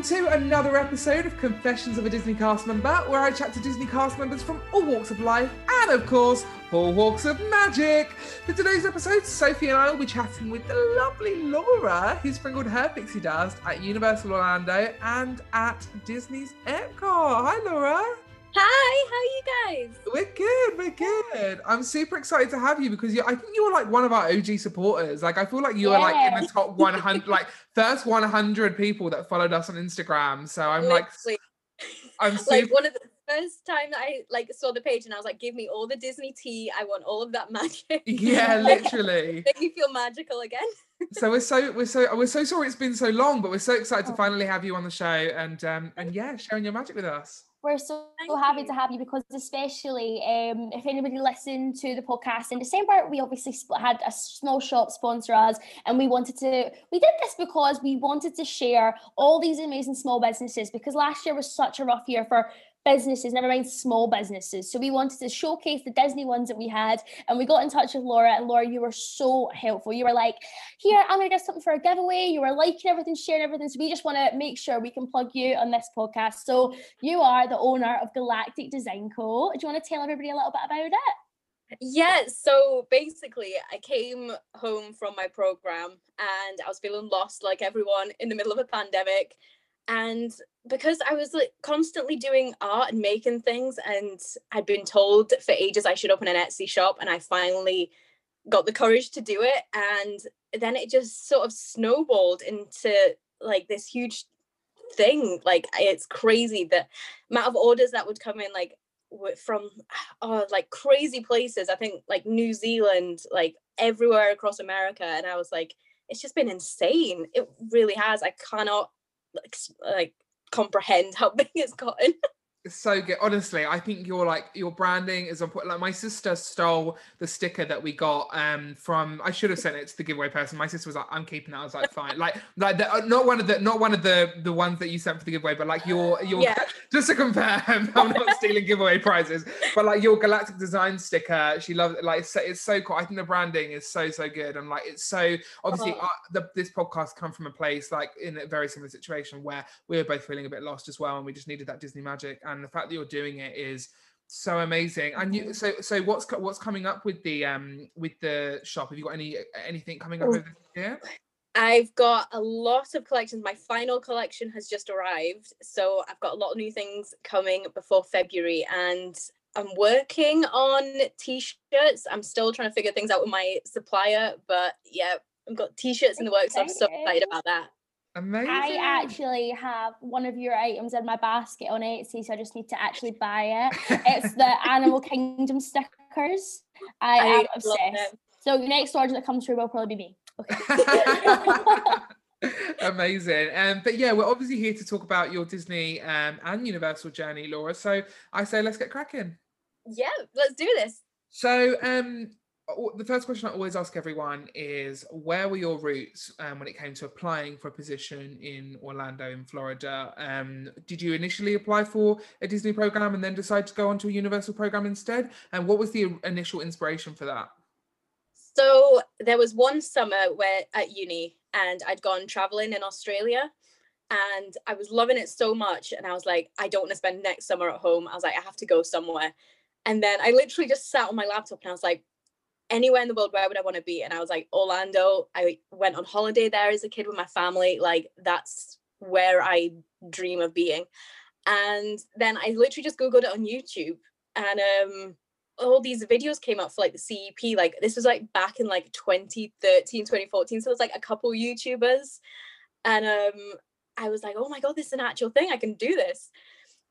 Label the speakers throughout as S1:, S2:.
S1: Welcome to another episode of Confessions of a Disney cast member, where I chat to Disney cast members from all walks of life and, of course, all walks of magic. For today's episode, Sophie and I will be chatting with the lovely Laura, who sprinkled her pixie dust at Universal Orlando and at Disney's Epcot. Hi, Laura.
S2: Hi, how are you guys?
S1: We're good, we're good. I'm super excited to have you because you, I think you were like one of our OG supporters. Like I feel like you yeah. were like in the top 100, like first 100 people that followed us on Instagram. So I'm
S2: Literally. like, I'm super... like one of the first time that I like saw the page and I was like, give me all the Disney tea. I want all of that magic.
S1: Yeah, literally.
S2: Make me feel magical again.
S1: so we're so we're so we're so sorry it's been so long, but we're so excited to oh. finally have you on the show and um and yeah, sharing your magic with us.
S3: We're so, so happy to have you because, especially um, if anybody listened to the podcast in December, we obviously had a small shop sponsor us, and we wanted to. We did this because we wanted to share all these amazing small businesses because last year was such a rough year for businesses, never mind small businesses. So we wanted to showcase the Disney ones that we had. And we got in touch with Laura. And Laura, you were so helpful. You were like, here, I'm going to get something for a giveaway. You were liking everything, sharing everything. So we just want to make sure we can plug you on this podcast. So you are the owner of Galactic Design Co. Do you want to tell everybody a little bit about it?
S2: Yeah, so basically, I came home from my program and I was feeling lost like everyone in the middle of a pandemic and because I was like constantly doing art and making things, and I'd been told for ages I should open an Etsy shop, and I finally got the courage to do it. And then it just sort of snowballed into like this huge thing. Like it's crazy the amount of orders that would come in, like from oh like crazy places. I think like New Zealand, like everywhere across America, and I was like, it's just been insane. It really has. I cannot like like comprehend how big it's gotten.
S1: It's so good. Honestly, I think your like your branding is on point. Like my sister stole the sticker that we got um from. I should have sent it to the giveaway person. My sister was like, "I'm keeping that." I was like, "Fine." Like like the, uh, not one of the not one of the the ones that you sent for the giveaway, but like your your yeah. just to confirm, I'm not stealing giveaway prizes, but like your galactic design sticker. She loves it. Like it's so, it's so cool. I think the branding is so so good, and like it's so obviously oh. uh, the, this podcast come from a place like in a very similar situation where we were both feeling a bit lost as well, and we just needed that Disney magic and the fact that you're doing it is so amazing and you so so what's what's coming up with the um with the shop have you got any anything coming up over here
S2: I've got a lot of collections. My final collection has just arrived. So I've got a lot of new things coming before February and I'm working on t-shirts. I'm still trying to figure things out with my supplier, but yeah, I've got t-shirts in the works. So I'm so excited about that.
S1: Amazing.
S3: I actually have one of your items in my basket on Etsy, so I just need to actually buy it. It's the Animal Kingdom stickers. I, I am obsessed. So next order that comes through will probably be me.
S1: Okay. Amazing. Um, but yeah, we're obviously here to talk about your Disney um, and Universal journey, Laura. So I say let's get cracking.
S2: Yeah, let's do this.
S1: So um, the first question I always ask everyone is where were your roots um, when it came to applying for a position in Orlando in Florida? Um, did you initially apply for a Disney program and then decide to go onto a Universal program instead? And what was the initial inspiration for that?
S2: So there was one summer where at uni and I'd gone traveling in Australia and I was loving it so much and I was like I don't want to spend next summer at home. I was like I have to go somewhere. And then I literally just sat on my laptop and I was like anywhere in the world, where would I want to be? And I was like, Orlando. I went on holiday there as a kid with my family. Like, that's where I dream of being. And then I literally just Googled it on YouTube and um all these videos came up for like the CEP. Like this was like back in like 2013, 2014. So it was like a couple YouTubers. And um I was like, oh my god, this is an actual thing. I can do this.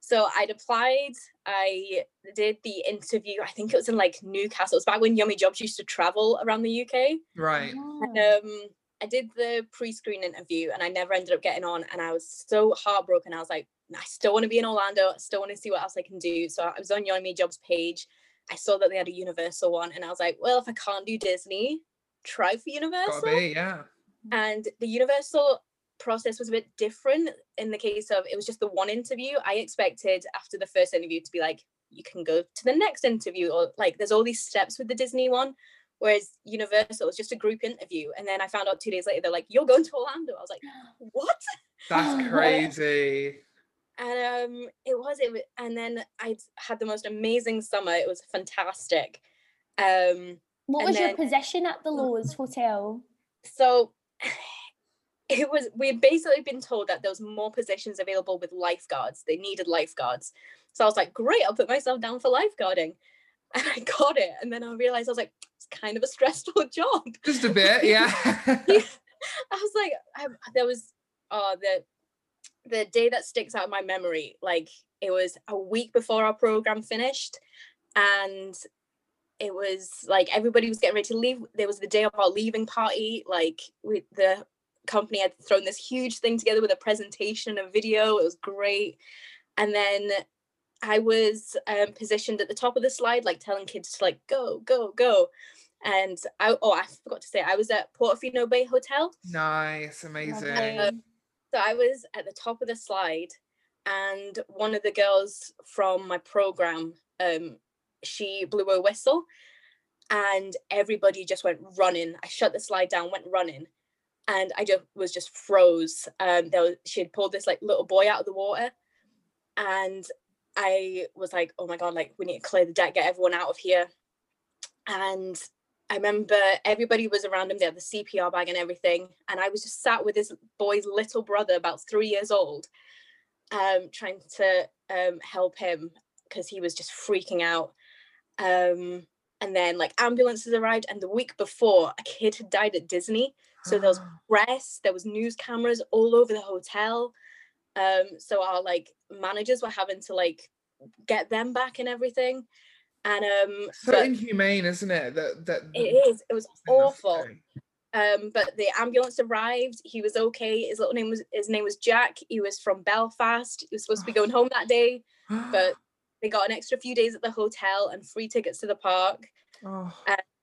S2: So I'd applied, I did the interview, I think it was in like Newcastle. It was back when Yummy Jobs used to travel around the UK.
S1: Right.
S2: And, um, I did the pre-screen interview and I never ended up getting on and I was so heartbroken. I was like, I still want to be in Orlando. I still want to see what else I can do. So I was on Yummy Jobs page. I saw that they had a Universal one and I was like, well, if I can't do Disney, try for Universal.
S1: Be, yeah.
S2: And the Universal process was a bit different in the case of it was just the one interview. I expected after the first interview to be like, you can go to the next interview, or like there's all these steps with the Disney one. Whereas Universal was just a group interview. And then I found out two days later, they're like, you're going to Orlando. I was like, what?
S1: That's crazy.
S2: and um it was it wa- and then i had the most amazing summer it was fantastic um
S3: What
S2: And
S3: was your
S2: then-
S3: position at the Loews Hotel?
S2: so it was we'd basically been told that there was more positions available with lifeguards they needed lifeguards so i was like great i'll put myself down for lifeguarding and i got it and then i realized i was like it's kind of a stressful job
S1: Just a bit, yeah.
S2: I was like, I, there was uh the the day that sticks out in my memory. Like it was a week before our program finished, and it was like everybody was getting ready to leave. There was the day of our leaving party. Like we, the company had thrown this huge thing together with a presentation and a video. It was great, and then. I was um, positioned at the top of the slide, like telling kids to like go, go, go. And I oh I forgot to say I was at Portofino Bay Hotel.
S1: nice, amazing.
S3: Lovely.
S2: So I was at the top of the slide, and one of the girls from my program, um, she blew a whistle, and everybody just went running. I shut the slide down, went running, and I just was just froze. Um, there was, she had pulled this like little boy out of the water, and I was like, oh my god, like we need to clear the deck, get everyone out of here, and. I remember everybody was around him. They had the CPR bag and everything. And I was just sat with this boy's little brother, about three years old, um, trying to um, help him because he was just freaking out. Um, and then like ambulances arrived, and the week before, a kid had died at Disney. So there was press, there was news cameras all over the hotel. Um, so our like managers were having to like get them back and everything. And um,
S1: so
S2: but
S1: inhumane, isn't it? That that
S2: it is. It was awful um but the ambulance arrived he was okay his little name was his name was jack he was from belfast he was supposed to be going home that day but they got an extra few days at the hotel and free tickets to the park
S1: oh,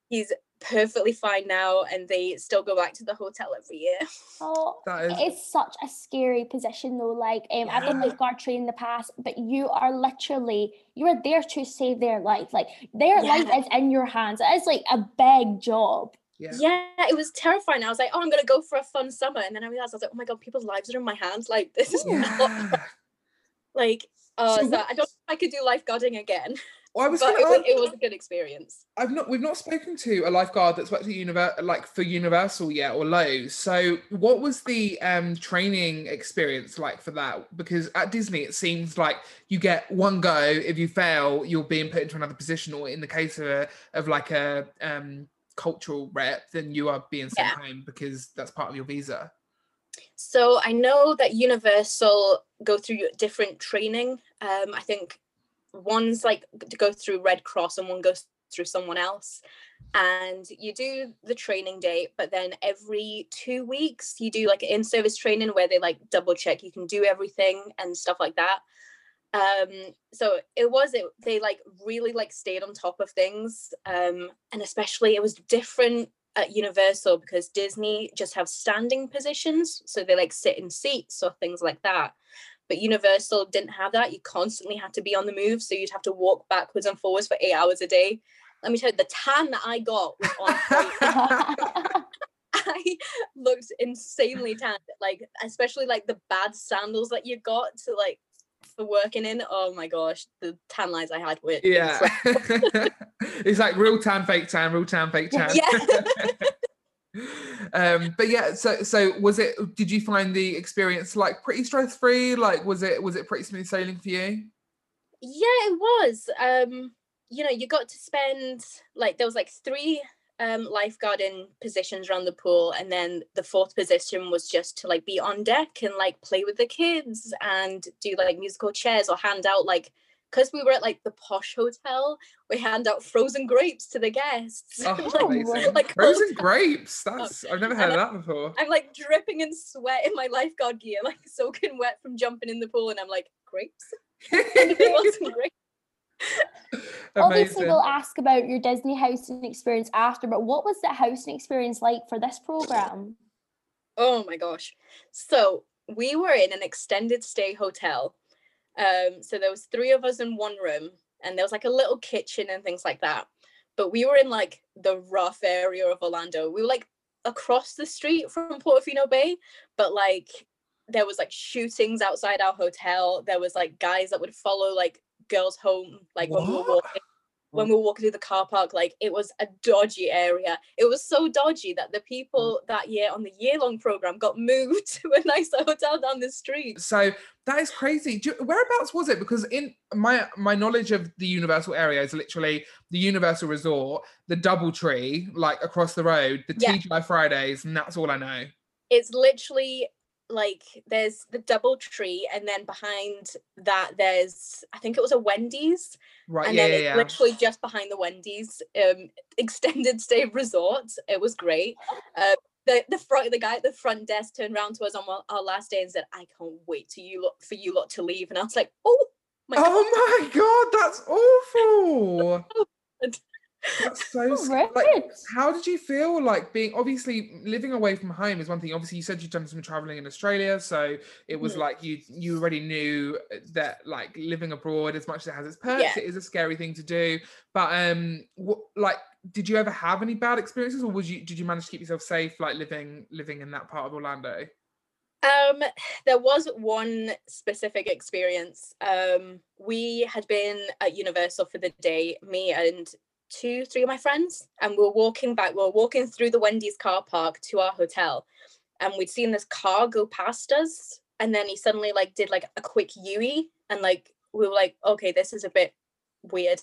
S2: he's perfectly fine now and they still go back to the hotel every year
S3: Oh,
S1: that is
S3: it's such a scary position though. Like, um, I've done
S1: Yeah.
S3: lifeguard training in the past, but you are literally you are there to save their life. Like, their life is in your hands. It is like a big job.
S1: yeah.
S2: yeah it was terrifying i was like oh i'm gonna go for a fun summer and then i realized i was like oh my god people's lives are in my hands like this is not like uh
S1: So
S2: so, i don't know i could do lifeguarding again
S1: Well, I was
S2: but it was, it was a good experience
S1: I've not we've not spoken to a lifeguard that's worked at univer- like for Universal yet or Loews. So what was the um training experience like for that? Because at Disney it seems like you get one go. If you fail, you're being put into another position, or in the case of a of like a um cultural rep, then you are being sent
S2: Yeah.
S1: home because that's part of your visa.
S2: So I know that Universal go through different training. Um, I think one's like to go through Red Cross and one goes through someone else. And you do the training day, but then every two weeks you do like in-service training where they like double check you can do everything and stuff like that. Um, so it was it they like really like stayed on top of things. Um, and especially it was different at Universal because Disney just have standing positions, so they like sit in seats or things like that. But Universal didn't have that. You constantly had to be on the move, so you'd have to walk backwards and forwards for eight hours a day. Let me tell you, the tan that I got was on I looked insanely tan. Like, especially like the bad sandals that you got to like for working in. Oh my gosh, the tan lines I had were
S1: Yeah. it's like real tan, fake tan, real tan, fake tan.
S2: Yeah.
S1: Um but yeah so so was it did you find the experience like pretty stress free like was it was it pretty smooth sailing for you?
S2: Yeah it was. Um you know you got to spend like there was like three um lifeguarding positions around the pool and then the fourth position was just to like be on deck and like play with the kids and do like musical chairs or hand out like because we were at like the posh hotel we hand out frozen grapes to the guests.
S1: Oh
S2: Like,
S1: amazing.
S2: like,
S1: frozen grapes? Oh, That's i've never heard of that before.
S2: I'm like dripping in sweat in my lifeguard gear like soaking wet from jumping in the pool and i'm like grapes? Anybody want some grapes
S3: Obviously, we'll ask about your Disney housing experience after, but what was the housing experience like for this program?
S2: Oh my gosh. So we were in an extended stay hotel. Um, so there was three of us in one room and there was like a little kitchen and things like that. But we were in like the rough area of Orlando. We were like across the street from Portofino Bay, but like there was like shootings outside our hotel. There was like guys that would follow like girls home, like when we were walking when mm. we were walking through the car park, like it was a dodgy area. It was so dodgy that the people mm. that year on the year long program got moved to a nicer hotel down the street.
S1: So that is crazy. Do you- whereabouts was it? Because in my my knowledge of the Universal area is literally the Universal Resort, the DoubleTree, like across the road, the
S2: Yeah.
S1: TGI Fridays, and that's all I know.
S2: It's literally like there's the double tree, and then behind that there's I think it was a Wendy's,
S1: Right?
S2: and
S1: yeah,
S2: then
S1: yeah, yeah.
S2: literally just behind the Wendy's um extended stay resort. It was great. Uh, the the front the guy at the front desk turned around to us on our, our last day and said, "I can't wait to you lot for you lot to leave." And I was like, "Oh my god!"
S1: Oh my god, that's awful. That's so
S3: Oh,
S1: sc- like how did you feel like being obviously living away from home is one thing obviously you said you've done some traveling in australia so it was
S2: Mhm.
S1: like you you already knew that like living abroad as much as it has its perks
S2: Yeah.
S1: it is a scary thing to do but um what like did you ever have any bad experiences or was you did you manage to keep yourself safe like living living in that part of orlando
S2: Um, there was one specific experience. Um, we had been at Universal for the day, me and two, three of my friends, and we were walking back. We were walking through the Wendy's car park to our hotel, and we'd seen this car go past us, and then he suddenly like did like a quick Yui, and like we were like, okay, this is a bit weird,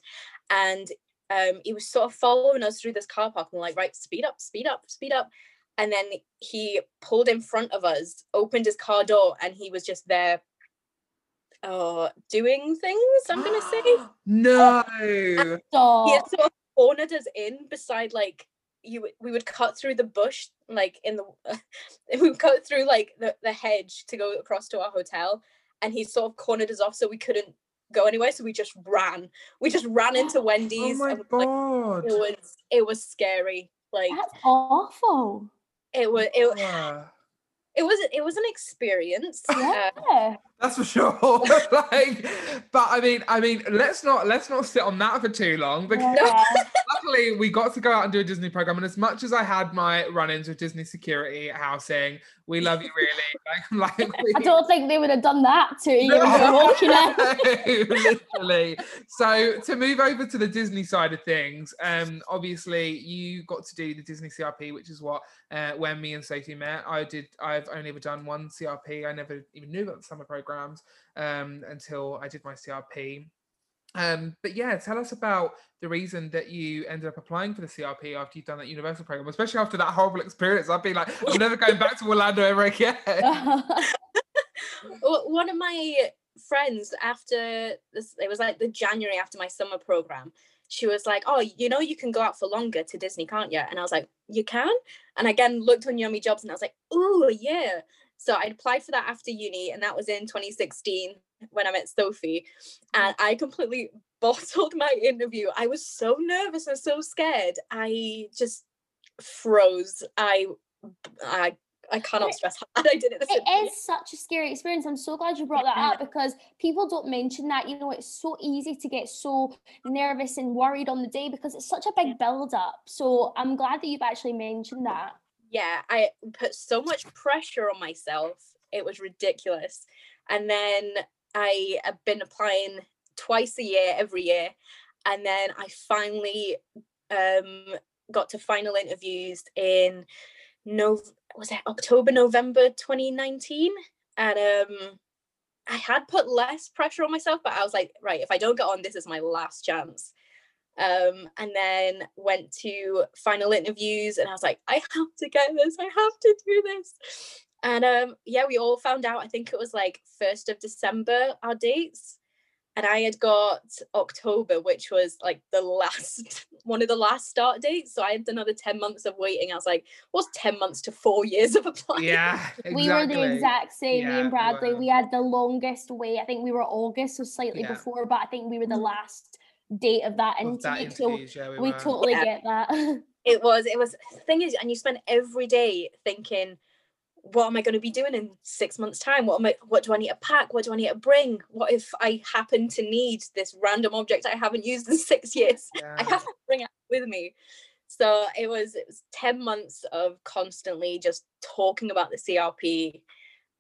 S2: and um, he was sort of following us through this car park, and we're like, right, speed up, speed up, speed up and then he pulled in front of us opened his car door and he was just there uh doing things i'm gonna say
S1: no
S2: he
S3: Stop.
S2: had sort of cornered us in beside like you we would cut through the bush like in the we would cut through like the, the hedge to go across to our hotel and he sort of cornered us off so we couldn't go anywhere so we just ran we just ran into wendy's oh
S1: my
S2: and, like,
S1: god
S2: it was it was scary like
S3: That's awful.
S2: it was it,
S1: Yeah.
S2: it was it was an experience uh,
S3: Yeah.
S1: That's for sure. like, but I mean, I mean, let's not let's not sit on that for too long because
S3: yeah.
S1: luckily we got to go out and do a Disney program. And as much as I had my run-ins with Disney security housing, we love you really. Like, like we,
S3: I don't think they would have done that to you when you were walking in.
S1: literally. So to move over to the Disney side of things, um, obviously you got to do the Disney CRP, which is what uh, when me and Sophie met. I did. I've only ever done one CRP. I never even knew about the summer programs um, until I did my CRP. Um, but yeah, tell us about the reason that you ended up applying for the CRP after you've done that Universal program, especially after that horrible experience. I'd be like, I'm never going back to Orlando ever again.
S2: one of my friends after this it was like the january after my summer program she was like oh you know you can go out for longer to disney can't you and i was like you can and again looked on yummy jobs and i was like oh yeah so i applied for that after uni and that was in 2016 when i met sophie and mm. i completely bottled my interview i was so nervous and so scared i just froze i i i cannot stress how hard i did it this
S3: It
S2: interview.
S3: is such a scary experience. I'm so glad you brought that up because people don't mention that. You know, it's so easy to get so nervous and worried on the day because it's such a big build up. So I'm glad that you've actually mentioned that.
S2: Yeah, I put so much pressure on myself. It was ridiculous. And then I have been applying twice a year, every year. And then I finally um, got to final interviews in no was it October, November 2019. And um I had put less pressure on myself, but I was like, right, if I don't get on, this is my last chance um and then went to final interviews and i was like i have to get this i have to do this and um yeah we all found out i think it was like 1st of december our dates and i had got october which was like the last one of the last start dates so i had another 10 months of waiting i was like what's 10 months to four years of applying
S1: yeah, exactly.
S3: We were the exact same, me
S1: Yeah, we
S3: and Bradley.
S1: were.
S3: We had the longest wait. I think we were August, so slightly
S1: Yeah.
S3: before, but I think we were the
S2: Mm.
S3: last date of that
S1: Of that
S3: intake. So
S1: yeah, we,
S3: we totally
S2: Yeah.
S3: get that.
S2: it was it was the thing is and you spend every day thinking what am i going to be doing in six months time what am i what do i need to pack what do i need to bring what if i happen to need this random object i haven't used in six years i have to bring it with me so it was it was 10 months of constantly just talking about the crp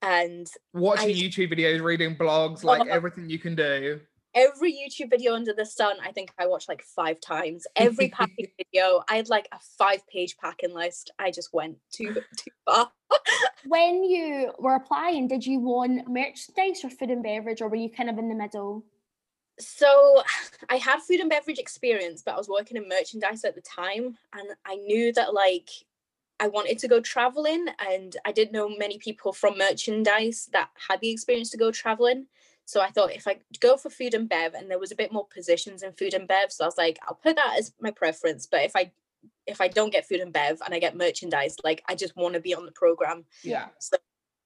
S2: and
S1: Watching
S2: I-
S1: YouTube videos, reading blogs,
S2: Oh
S1: like
S2: my-
S1: everything you can do.
S2: Every YouTube video under the sun, I think I watched like five times. Every packing video, I had like a five page packing list. I just went too too far.
S3: When you were applying, did you want merchandise or food and beverage, or were you kind of in the middle?
S2: So I had food and beverage experience, but I was working in merchandise at the time, and I knew that like I wanted to go traveling, and I didn't know many people from merchandise that had the experience to go traveling. So I thought if I go for food and bev, and there was a bit more positions in food and bev, so I was like, I'll put that as my preference. But if I if I don't get food and bev and I get merchandise, like I just want to be on the program.
S1: Yeah.
S2: So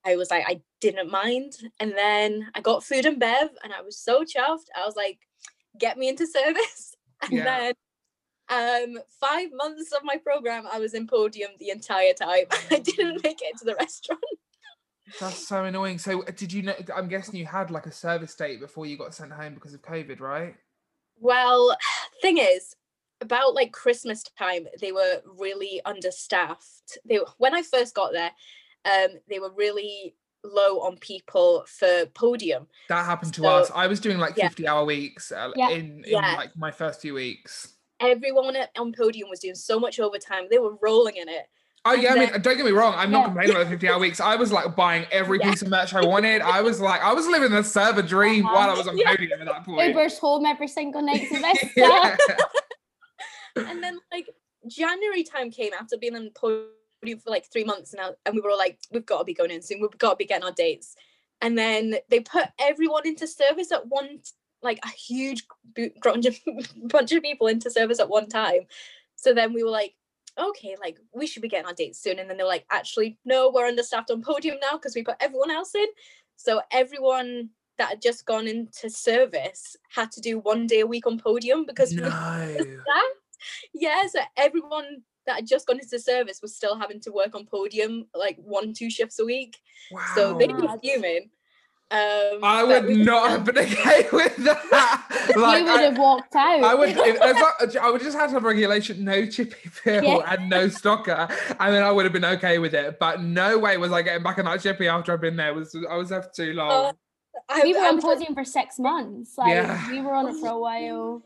S2: I was like, I didn't mind. And then I got food and bev and I was so chuffed. I was like, get me into service. And
S1: Yeah.
S2: then um five months of my program, I was in podium the entire time. I didn't make it to the restaurant.
S1: That's so annoying. So uh, did you know I'm guessing you had like a service date before you got sent home because of COVID, right?
S2: Well, thing is, about like Christmas time, they were really understaffed. They were- when I first got there, um, they were really low on people for podium.
S1: That happened to
S2: So-
S1: us. I was doing like
S2: yeah.
S1: 50 hour weeks uh,
S3: Yeah.
S1: in, in
S2: Yeah.
S1: like my first few weeks.
S2: Everyone on podium was doing so much overtime. They were rolling in it.
S1: Oh yeah, I mean, don't get me wrong. I'm not complaining about the 50 hour weeks. I was like buying every
S2: Yeah.
S1: piece of merch I wanted. I was like, I was living the server dream
S3: Uh-huh.
S1: while I was on
S2: Yeah.
S1: podium at that point.
S3: Uber's home every single night
S2: and then like January time came after being on podium for like three months now, and we were all like, we've got to be going in soon. We've got to be getting our dates. And then they put everyone into service at one, like a huge bunch of people into service at one time. So then we were like, okay, like we should be getting our dates soon. And then they're like, actually, no, we're understaffed on podium now because we put everyone else in. So everyone that had just gone into service had to do one day a week on podium because
S1: no.
S2: Yeah, so everyone that had just gone into service was still having to work on podium like one, two shifts a week.
S1: Wow.
S2: So they were fuming. Um,
S1: I would
S2: we-
S1: not have been okay with that. Like,
S3: you would
S1: I-
S3: have walked out.
S1: I would. If, as long- I would just have to have regulation, no chippy fill
S3: Yeah.
S1: and no stocker, and then I would have been okay with it. But no way was I getting back on that chippy after I've been there. Was I was there for too long?
S2: Oh, I,
S3: we were
S2: I
S3: on
S2: was
S3: podium for six months. Like
S1: Yeah.
S3: we were on it for a while.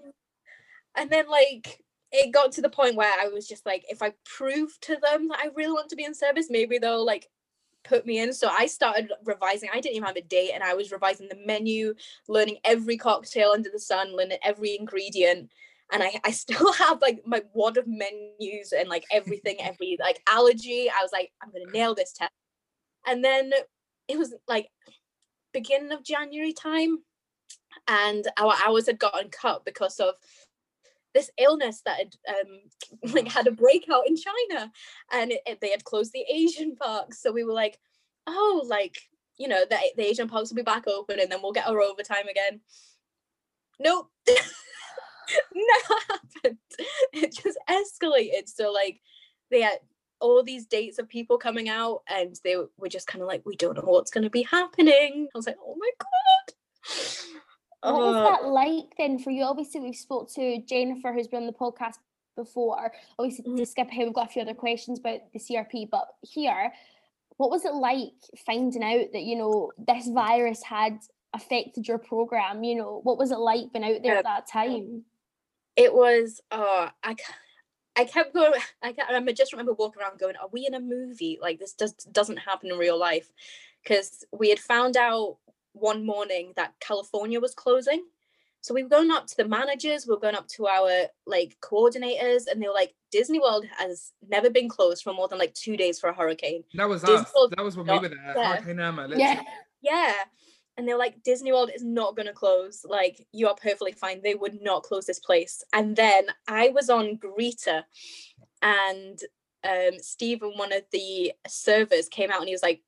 S2: and then like it got to the point where I was just like, if I prove to them that I really want to be in service, maybe they'll like put me in. So I started revising. I didn't even have a date, and I was revising the menu, learning every cocktail under the sun, learning every ingredient. And I, I still have like my wad of menus and like everything, every like allergy. I was like, I'm gonna nail this test. And then it was like beginning of January time, and our hours had gotten cut because of this illness that had um like had a breakout in China and it, it- they had closed the Asian parks. So we were like oh like you know the, the Asian parks will be back open and then we'll get our overtime again. Nope. No happened. It just escalated. So like they had all these dates of people coming out and they were just kind of like we don't know what's going to be happening. I was like oh my god
S3: What was
S2: Uh,
S3: that like then for you? Obviously, we've spoke to Jennifer, who's been on the podcast before. Obviously,
S2: Mhm.
S3: to skip ahead, we've got a few other questions about the CRP. But here, what was it like finding out that you know this virus had affected your program? You know, what was it like being out there at that time?
S2: it was oh I kept going I, kept, I remember just remember walking around going are we in a movie like this just doesn't happen in real life because we had found out one morning that California was closing so we were going up to the managers we were going up to our like coordinators and they were like Disney World has never been closed for more than like two days for a hurricane
S1: that was
S2: Disney
S1: us.
S2: World
S1: That was when we were there.
S2: there.
S1: Hurricane Irma.
S3: Yeah,
S1: literally.
S2: yeah and they were like disney world is not going to close like you are perfectly fine they would not close this place and then i was on greeter and um stephen one of the servers came out and he was like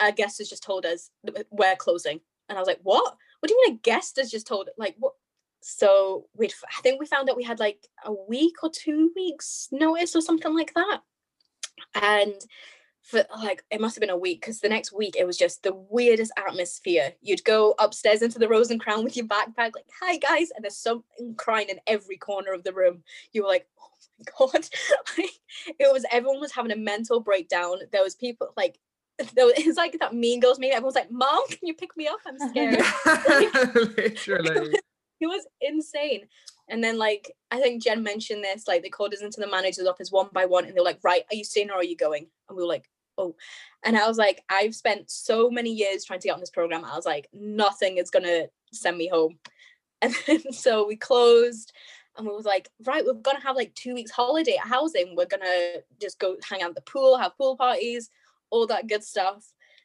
S2: a guest has just told us we're closing and i was like what what do you mean a guest has just told like what so we'd I think we found out we had like a week or two weeks notice or something like that and for like it must have been a week because the next week it was just the weirdest atmosphere. You'd go upstairs into the Rose and Crown with your backpack, like, hi guys, and there's someone crying in every corner of the room. You were like, oh my god. it was everyone was having a mental breakdown. There was people like it's like that Mean Girls meme. Everyone's like, "Mom, can you pick me up? I'm uh-huh. scared."
S1: Literally.
S2: it was insane. And then like I think Jen mentioned this, like they called us into the manager's office one by one and they were like, right, are you staying or are you going? And we were like, oh. And I was like, I've spent so many years trying to get on this program. I was like, nothing is gonna send me home. And then so we closed and we was like, right, we're gonna have like two weeks holiday at housing. We're gonna just go hang out at the pool, have pool parties, all that good stuff.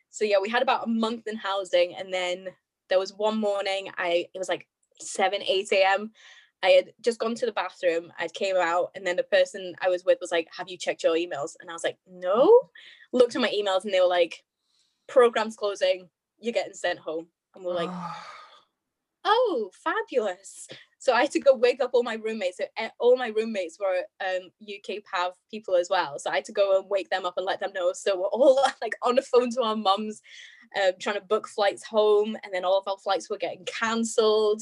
S2: So yeah, we had about a month in housing, and then there was one morning. I it was like seven, eight a.m. I had just gone to the bathroom. I came out, and then the person I was with was like, "Have you checked your emails?" And I was like, "No." Looked at my emails, and they were like, "Program's closing. You're getting sent home." And we're like, "Oh, fabulous!" So I had to go wake up all my roommates. So all my roommates were um, UK PAV people as well. So I had to go and wake them up and let them know. So we're all like on the phone to our mums, um, trying to book flights home, and then all of our flights were getting cancelled,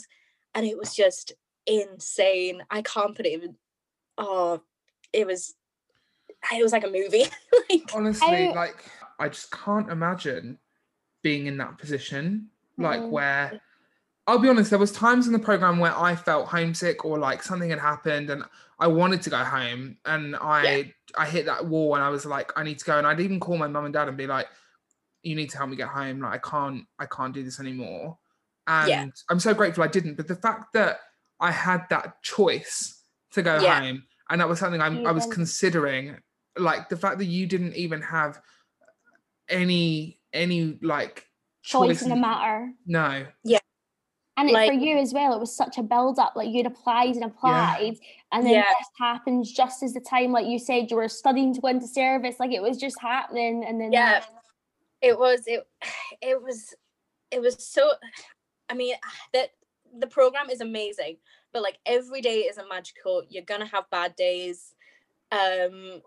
S2: and it was just insane. I can't put it even. Oh, it was. It was like a movie.
S1: like, Honestly, I, like I just can't imagine being in that position, like mm-hmm. where I'll be honest, there was times in the program where I felt homesick or like something had happened and I wanted to go home and I yeah. I hit that wall and I was like, I need to go. And I'd even call my mum and dad and be like, you need to help me get home. Like I can't, I can't do this anymore. And yeah. I'm so grateful I didn't. But the fact that I had that choice to go yeah. home and that was something I'm, I was considering, like the fact that you didn't even have any any like
S3: choice, choice in the matter.
S1: No.
S2: Yeah.
S3: And like, for you as well, it was such a build up. Like you'd applied and applied, yeah. and then yeah. this happens just as the time, like you said, you were studying to go into service. Like it was just happening, and then
S2: yeah, it was it, it was, it was so. I mean, that the program is amazing, but like every day isn't magical. You're gonna have bad days, um,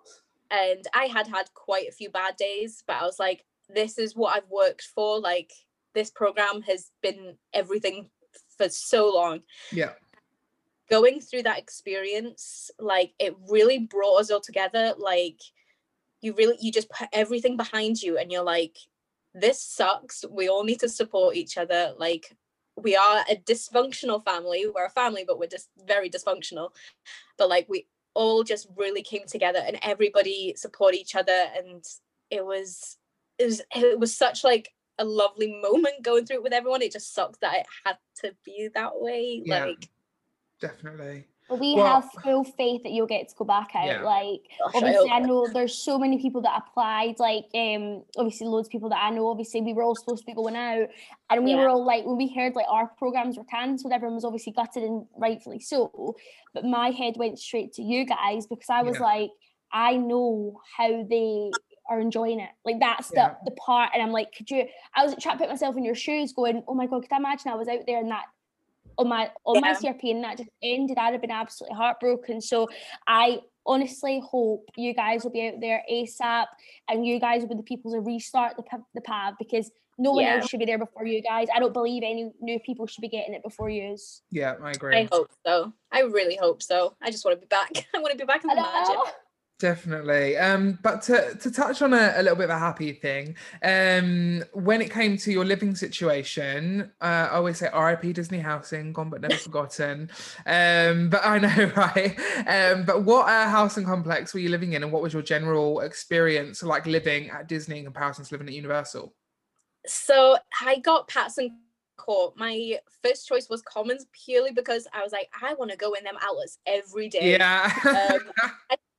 S2: and I had had quite a few bad days, but I was like, this is what I've worked for. Like this program has been everything for so long.
S1: Yeah.
S2: Going through that experience, like it really brought us all together. Like you really you just put everything behind you and you're like, this sucks. We all need to support each other. Like we are a dysfunctional family. We're a family, but we're just very dysfunctional. But like we all just really came together and everybody support each other and it was it was it was such like a lovely moment going through it with everyone. It just sucks that it had to be that way. Yeah, like
S1: definitely.
S3: We well, have full faith that you'll get to go back out. Yeah. Like Gosh, obviously, I, I, know there's so many people that applied. Like um, obviously, loads of people that I know. Obviously, we were all supposed to be going out, and we yeah. were all like, when we heard like our programs were cancelled, everyone was obviously gutted and rightfully so. But my head went straight to you guys because I was yeah. like, I know how they are enjoying it. Like that's yeah. the the part. And I'm like, could you? I was trying to put myself in your shoes, going, oh my god, could I imagine I was out there and that on my on yeah. my CRP and that just ended. I'd have been absolutely heartbroken. So I honestly hope you guys will be out there ASAP and you guys will be the people to restart the the PAV because no one yeah. else should be there before you guys. I don't believe any new people should be getting it before you.
S1: Yeah, I agree.
S2: I hope so. I really hope so. I just want to be back. I want to be back in the magic.
S1: Definitely. Um, but to, to touch on a, a, little bit of a happy thing, um, when it came to your living situation, uh, I always say RIP Disney housing, gone but never forgotten. Um, but I know, right? Um, but what uh, housing complex were you living in and what was your general experience like living at Disney in comparison to living at Universal?
S2: So I got Patterson Court. My first choice was Commons purely because I was like, I want to go in them outlets every day.
S1: Yeah.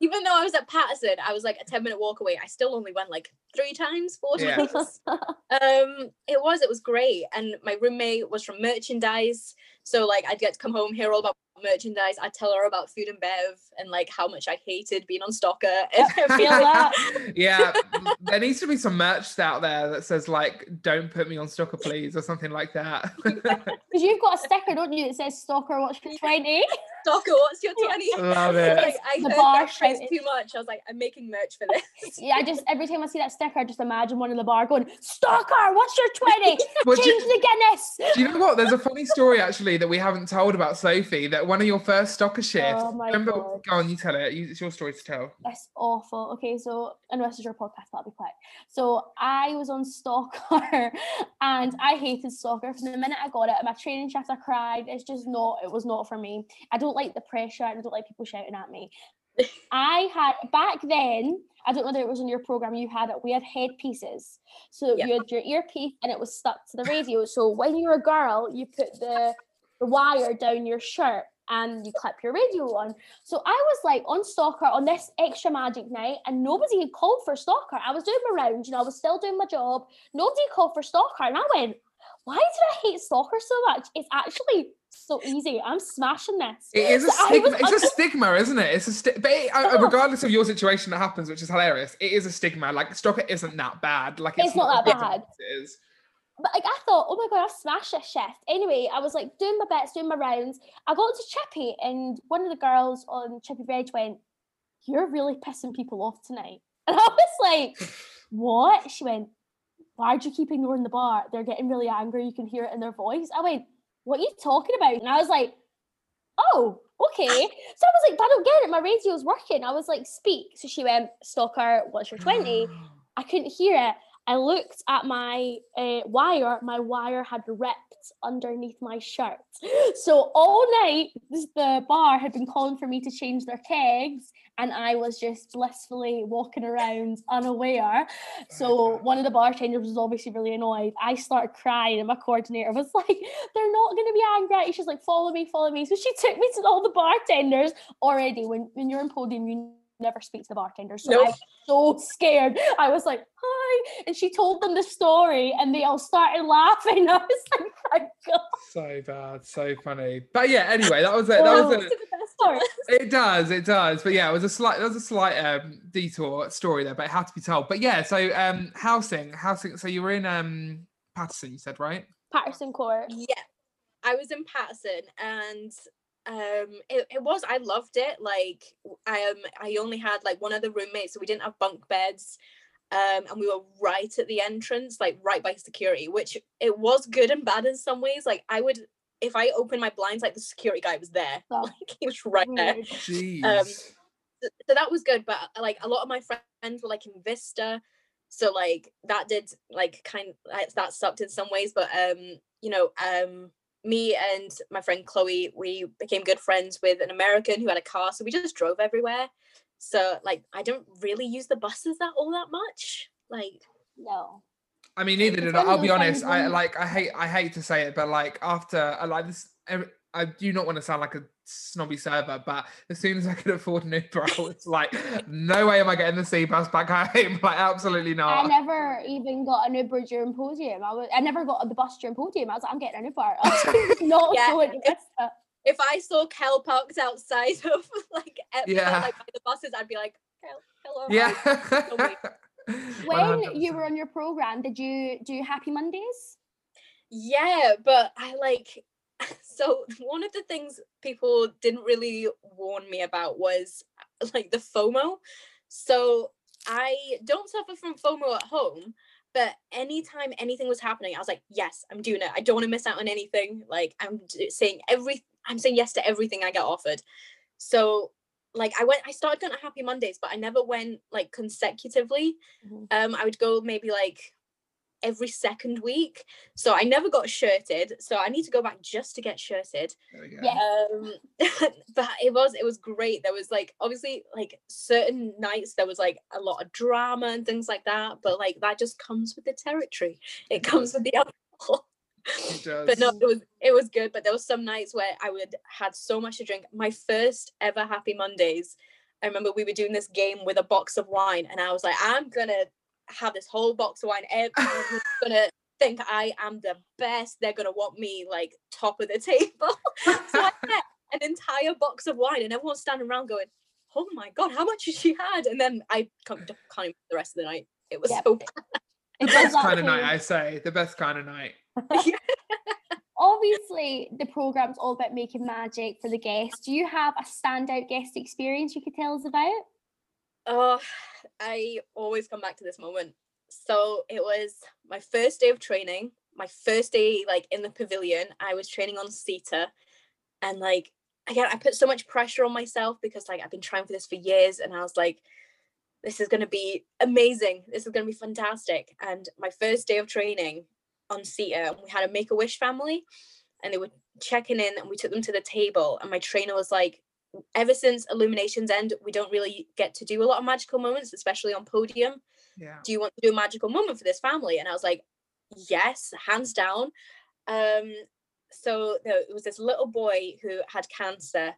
S2: even though I was at Patterson, I was like a 10 minute walk away. I still only went like three times, four yeah. times. um, it was, it was great. And my roommate was from merchandise. So like I'd get to come home, hear all about merchandise. I'd tell her about food and bev and like how much I hated being on Stalker.
S1: yeah. There needs to be some merch out there that says like, don't put me on Stalker, please, or something like that.
S3: Because you've got a sticker, don't you, that says Stalker Watch for 20?
S2: Stalker, what's your 20?
S1: Love it.
S2: Like, I
S3: The
S2: heard
S3: bar
S2: that phrase too much. I was like, I'm making merch for this.
S3: Yeah, I just every time I see that sticker, I just imagine one in the bar going, "Stalker, what's your twenty?
S1: Well, do,
S3: Change
S1: you-
S3: the Guinness."
S1: do you know what? There's a funny story actually that we haven't told about Sophie. That one of your first stalker oh shifts.
S3: Oh my
S1: remember?
S3: God.
S1: Go on, you tell it. It's your story to tell.
S3: That's awful. Okay, so I know this is your podcast, but I'll be quick. So I was on Stalker and I hated Stalker from the minute I got it. My training shift, I cried. It's just not, it was not for me. I don't like the pressure and I don't like people shouting at me. I had back then, I don't know whether it was on your program you had it, we had headpieces. So
S2: Yeah.
S3: you had your earpiece and it was stuck to the radio. So when you were a girl, you put the, the wire down your shirt and you clip your radio on. So I was like on Stalker on this extra magic night, and nobody had called for Stalker. I was doing my rounds, you know, I was still doing my job. Nobody called for Stalker, and I went, "Why did I hate Stalker so much? It's actually so easy. I'm smashing this."
S1: It is a
S3: So
S1: stigma.
S3: was
S1: It's a stigma, isn't it? It's a sti- but it, uh,
S3: Oh.
S1: regardless of your situation that happens, which is hilarious, it is a stigma. Like stalker isn't that bad. Like it's,
S3: It's not that bad.
S1: It is.
S3: But like I thought, oh my god, I've smashed this shift. Anyway, I was like doing my bets, doing my rounds. I got to Chippy, and one of the girls on Chippy Bridge went, "You're really pissing people off tonight." And I was like, "What?" She went, "Why'd you keep ignoring the bar? They're getting really angry. You can hear it in their voice." I went, "What are you talking about?" And I was like, "Oh, okay." So I was like, "But I don't get it. My radio's working." I was like, "Speak." So she went, "Stalker, what's your 20? I couldn't hear it. I looked at my uh, wire. My wire had ripped underneath my shirt. So all night, the bar had been calling for me to change their kegs, and I was just blissfully walking around unaware. So one of the bartenders was obviously really annoyed. I started crying, and my coordinator was like, "They're not going to be angry." She's like, "Follow me, follow me." So she took me to all the bartenders. Already, when when you're in podium, you never speak to the bartenders. So I
S2: Nope.
S3: was so scared. I was like, "Hi," and she told them the story, and they all started laughing. I was like, "My God!"
S1: So bad, so funny. But yeah, anyway, that was it. That was it.
S2: the best
S3: Sorry.
S1: It does, it does. But yeah, it was a slight, there was a slight um, detour story there, but it had to be told. But yeah, so um, housing, housing. So you were in um, Patterson, you said, right?
S3: Patterson Court.
S2: Yeah, I was in Patterson and um it, it was I loved it like i um I only had like one other roommate so we didn't have bunk beds um and we were right at the entrance like right by security which it was good and bad in some ways like I would if I opened my blinds like the security guy was there
S3: Oh,
S2: like he was right there
S3: Weird.
S1: Jeez.
S2: so so that was good but uh, like a lot of my friends were like in vista so like that did like kind like, that sucked in some ways but um you know um me and my friend chloe we became good friends with an american who had a car so we just drove everywhere so like i don't really use the buses that all that much like
S3: No.
S1: I mean, neither
S3: It's
S1: did I. I'll be honest. I like. I hate. I hate to say it, but like after I like this. Every- I do not want to sound like a snobby server, but as soon as I could afford an Uber, I was like, no way am I getting the C bus back home. Like, absolutely not.
S3: I never even got an Uber during podium. I was, I never got the bus during podium. I was like, I'm getting an Uber. I was not
S2: Yeah,
S3: going to
S2: if i saw kel parked outside of like at,
S1: Yeah.
S2: like by the buses i'd be like kel hello
S1: Yeah.
S3: When you
S1: 100%.
S3: were on your program, did you do Happy Mondays?
S2: Yeah, but I like so one of the things people didn't really warn me about was like the FOMO. So I don't suffer from FOMO at home, but anytime anything was happening, I was like, yes, I'm doing it. I don't want to miss out on anything. Like I'm saying every I'm saying yes to everything I get offered. So like I went I started going to Happy Mondays, but I never went like consecutively.
S3: Mhm.
S2: Um I would go maybe like every second week. So I never got shirted. So I need to go back just to get shirted.
S1: There we go.
S3: Yeah.
S2: Um but it was it was great. There was like obviously like certain nights there was like a lot of drama and things like that. But like that just comes with the territory. It comes with the alcohol. But no, it was it was good. But there was some nights where I would had so much to drink. My first ever Happy Mondays. I remember we were doing this game with a box of wine, and I was like, I'm gonna have this whole box of wine. Everyone's gonna think I am the best. They're gonna want me like top of the table. so I get an entire box of wine, and everyone's standing around going, "Oh my god, how much has she had?" And then I can't, can't remember the rest of the night. It was
S3: Yep.
S2: so bad.
S3: It
S1: the
S3: does
S1: best kind of night. I say. The best kind of night.
S3: obviously the program's all about making magic for the guests. Do you have a standout guest experience you could tell us about?
S2: Oh, I always come back to this moment. So it was my first day of training, my first day like in the pavilion. I was training on seater, and like again, I put so much pressure on myself because like I've been trying for this for years, and I was like, this is going to be amazing. This is going to be fantastic. And my first day of training on seater, we had a Make a Wish family, and they were checking in, and we took them to the table, and my trainer was like, ever since Illuminations End, we don't really get to do a lot of magical moments, especially on podium.
S1: Yeah.
S2: Do you want to do a magical moment for this family? And I was like, yes, hands down. Um, so there was this little boy who had cancer,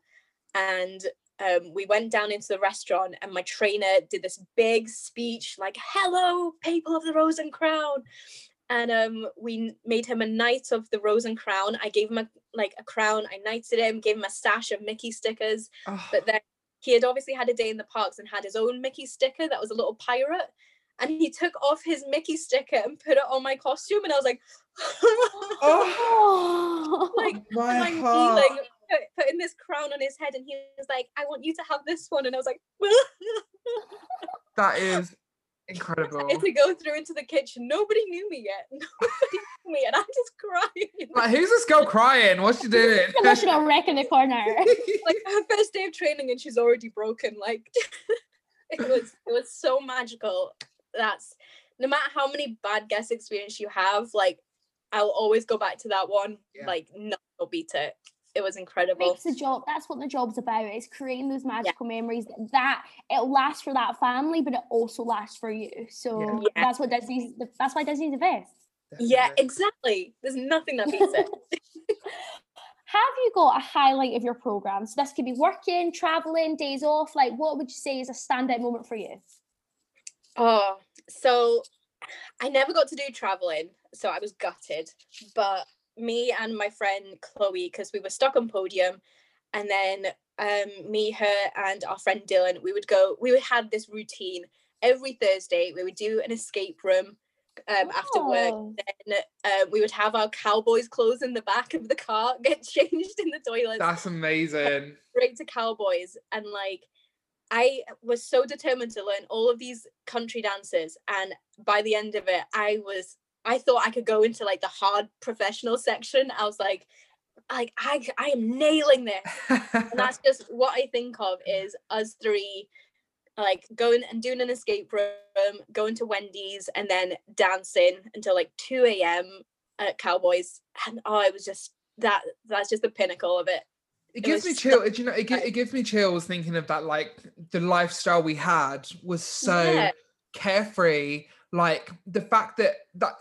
S2: and um, we went down into the restaurant, and my trainer did this big speech like, "Hello, people of the Rose and Crown," and um, we made him a knight of the Rose and Crown. I gave him a like a crown. I knighted him, gave him a stash of Mickey stickers.
S1: Oh,
S2: But then he had obviously had a day in the parks and had his own Mickey sticker that was a little pirate. And he took off his Mickey sticker and put it on my costume, and I was like,
S1: oh,
S3: Oh,
S2: like
S1: my
S2: I'm
S1: heart.
S2: kneeling, put, putting this crown on his head, and he was like, "I want you to have this one," and I was like,
S1: That is incredible.
S2: I had to go through into the kitchen. Nobody knew me yet. Nobody knew me, and I'm just crying.
S1: Like, who's this girl crying? What's she doing?
S3: emotional wreck in the corner.
S2: like her first day of training and she's already broken like it was it was so magical that's no matter how many bad guest experience you have like i'll always go back to that one
S1: Yeah.
S2: like nothing will beat it it was incredible.
S3: Makes the job that's what the job's about it's creating those magical memories that it lasts for that family but it also lasts for you. So
S2: Yeah.
S3: that's what disney's that's why disney's the best.
S2: Yeah exactly. There's nothing that beats it.
S3: Have you got a highlight of your program? So this could be working traveling days off like what would you say is a standout moment for you?
S2: Oh so i never got to do traveling so i was gutted but me and my friend chloe because we were stuck on podium and then um me her and our friend dylan we would go we would have this routine every thursday we would do an escape room um after work
S3: Oh.
S2: then uh, we would have our cowboys clothes in the back of the car get changed in the toilet.
S1: That's amazing.
S2: straight to cowboys and like I was so determined to learn all of these country dances and by the end of it I was I thought I could go into like the hard professional section I was like like I I am nailing this and that's just what I think of is us three like going and doing an escape room going to Wendy's and then dancing until like 2 a.m at Cowboys and oh it was just that that's just the pinnacle of it
S1: It
S2: It
S1: gives me
S2: was
S1: chill.
S2: so
S1: you know? It, it gives me chills thinking of that. Like the lifestyle we had was so
S2: Yeah.
S1: carefree. Like the fact that that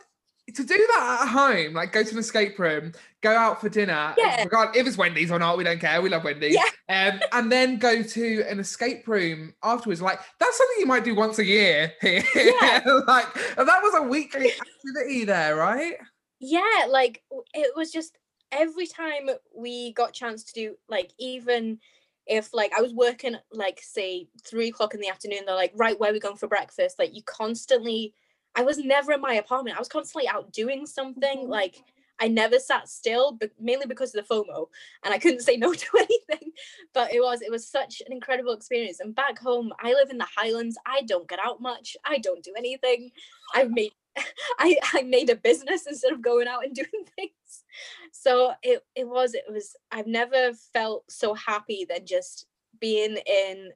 S1: to do that at home, like go to an escape room, go out for dinner,
S2: Yeah.
S1: regard if it's Wendy's or not, we don't care. We love Wendy's. Um, and then go to an escape room afterwards. Like that's something you might do once a year here.
S2: Yeah.
S1: like that was a weekly activity there, right?
S2: yeah like it was just every time we got chance to do like even if like i was working like say three o'clock in the afternoon they're like right where are we going for breakfast like you constantly i was never in my apartment i was constantly out doing something
S3: Mhm.
S2: like i never sat still but mainly because of the fomo and i couldn't say no to anything but it was it was such an incredible experience and back home i live in the highlands i don't get out much i don't do anything i've made I, I made a business instead of going out and doing things. So it, it was, it was, I've never felt so happy than just being in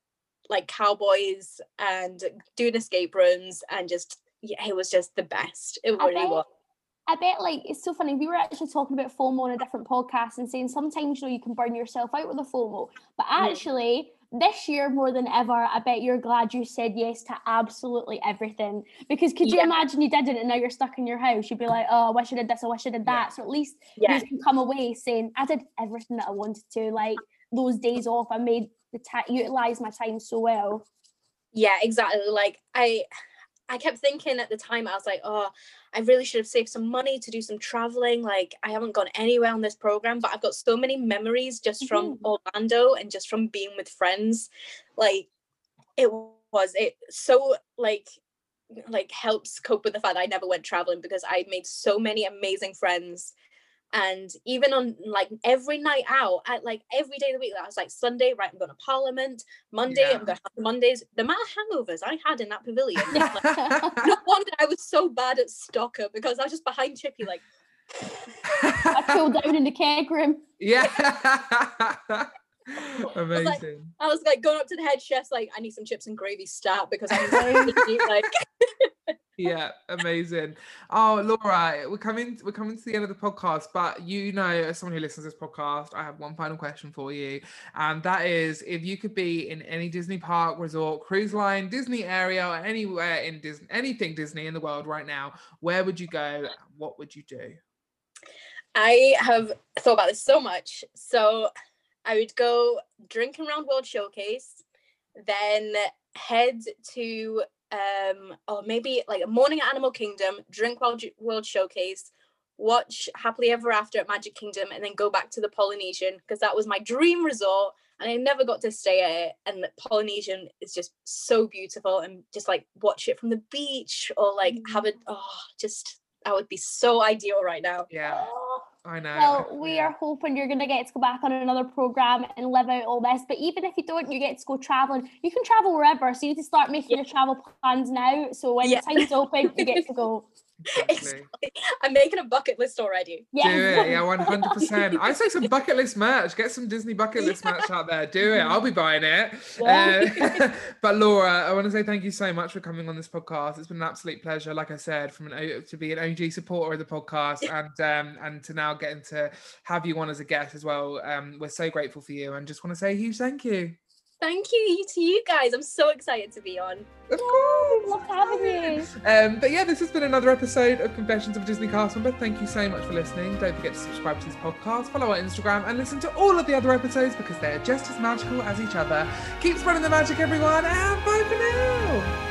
S2: like cowboys and doing escape rooms and just, yeah, it was just the best. It
S3: I
S2: really
S3: bet-
S2: was.
S3: I bet like it's so funny. We were actually talking about FOMO on a different podcast and saying sometimes you know you can burn yourself out with a FOMO. But
S2: Mm.
S3: actually, this year more than ever, I bet you're glad you said yes to absolutely everything. Because could you
S2: Yeah.
S3: imagine you didn't and now you're stuck in your house? You'd be like, oh, I wish I did this, I wish I did
S1: Yeah.
S3: that. So at least
S2: Yeah.
S3: you can come away saying, I did everything that I wanted to. Like those days off, I made the time utilize my time so well.
S2: Yeah, exactly. Like I I kept thinking at the time, I was like, oh, I really should have saved some money to do some traveling. Like I haven't gone anywhere on this program, but I've got so many memories just from mm-hmm. Orlando and just from being with friends. Like it was it so like like helps cope with the fact that I never went traveling because I made so many amazing friends And even on like every night out, at like every day of the week, I was like Sunday, right? I'm going to Parliament. Monday,
S1: Yeah.
S2: I'm going to have Mondays. The amount of hangovers I had in that pavilion. like, no wonder I was so bad at Stocker because I was just behind Chippy, like,
S3: I fell down in the keg room.
S1: yeah. Amazing.
S2: I was like going up to the head chefs, like, I need some chips and gravy stat because I'm going like
S1: yeah, amazing. Oh, Laura, we're coming we're coming to the end of the podcast, but you know, as someone who listens to this podcast, I have one final question for you. And that is if you could be in any Disney park, resort, cruise line, Disney area, or anywhere in Disney anything Disney in the world right now, where would you go? What would you do?
S2: I have thought about this so much. So I would go drink around World Showcase, then head to um or maybe like a morning at Animal Kingdom, drink World World Showcase, watch Happily Ever After at Magic Kingdom, and then go back to the Polynesian because that was my dream resort. And I never got to stay at it. And the Polynesian is just so beautiful and just like watch it from the beach or like have it oh just that would be so ideal right now.
S1: Yeah, I know.
S3: Well, we
S1: yeah.
S3: are hoping you're going to get to go back on another program and live out all this. But even if you don't, you get to go traveling. You can travel wherever. So you need to start making your travel plans now. So when
S2: Yeah.
S3: the time's open, you get to go.
S1: Exactly.
S2: I'm making a bucket list already.
S3: Yeah.
S1: Do it, yeah, one hundred percent. I say some bucket list merch. Get some Disney bucket list merch out there. Do it. I'll be buying it.
S3: Yeah.
S1: Uh, but Laura, I want to say thank you so much for coming on this podcast. It's been an absolute pleasure. Like I said, from an O- to be an OG supporter of the podcast, and um, and to now getting to have you on as a guest as well. Um, we're so grateful for you, and just want to say a huge thank you.
S2: Thank you to you guys. I'm so excited to be on.
S1: Of course.
S3: love having you.
S1: Um, but yeah, this has been another episode of Confessions of a Disney Cast Member. Thank you so much for listening. Don't forget to subscribe to this podcast, follow our Instagram, and listen to all of the other episodes because they're just as magical as each other. Keep spreading the magic, everyone, and bye for now.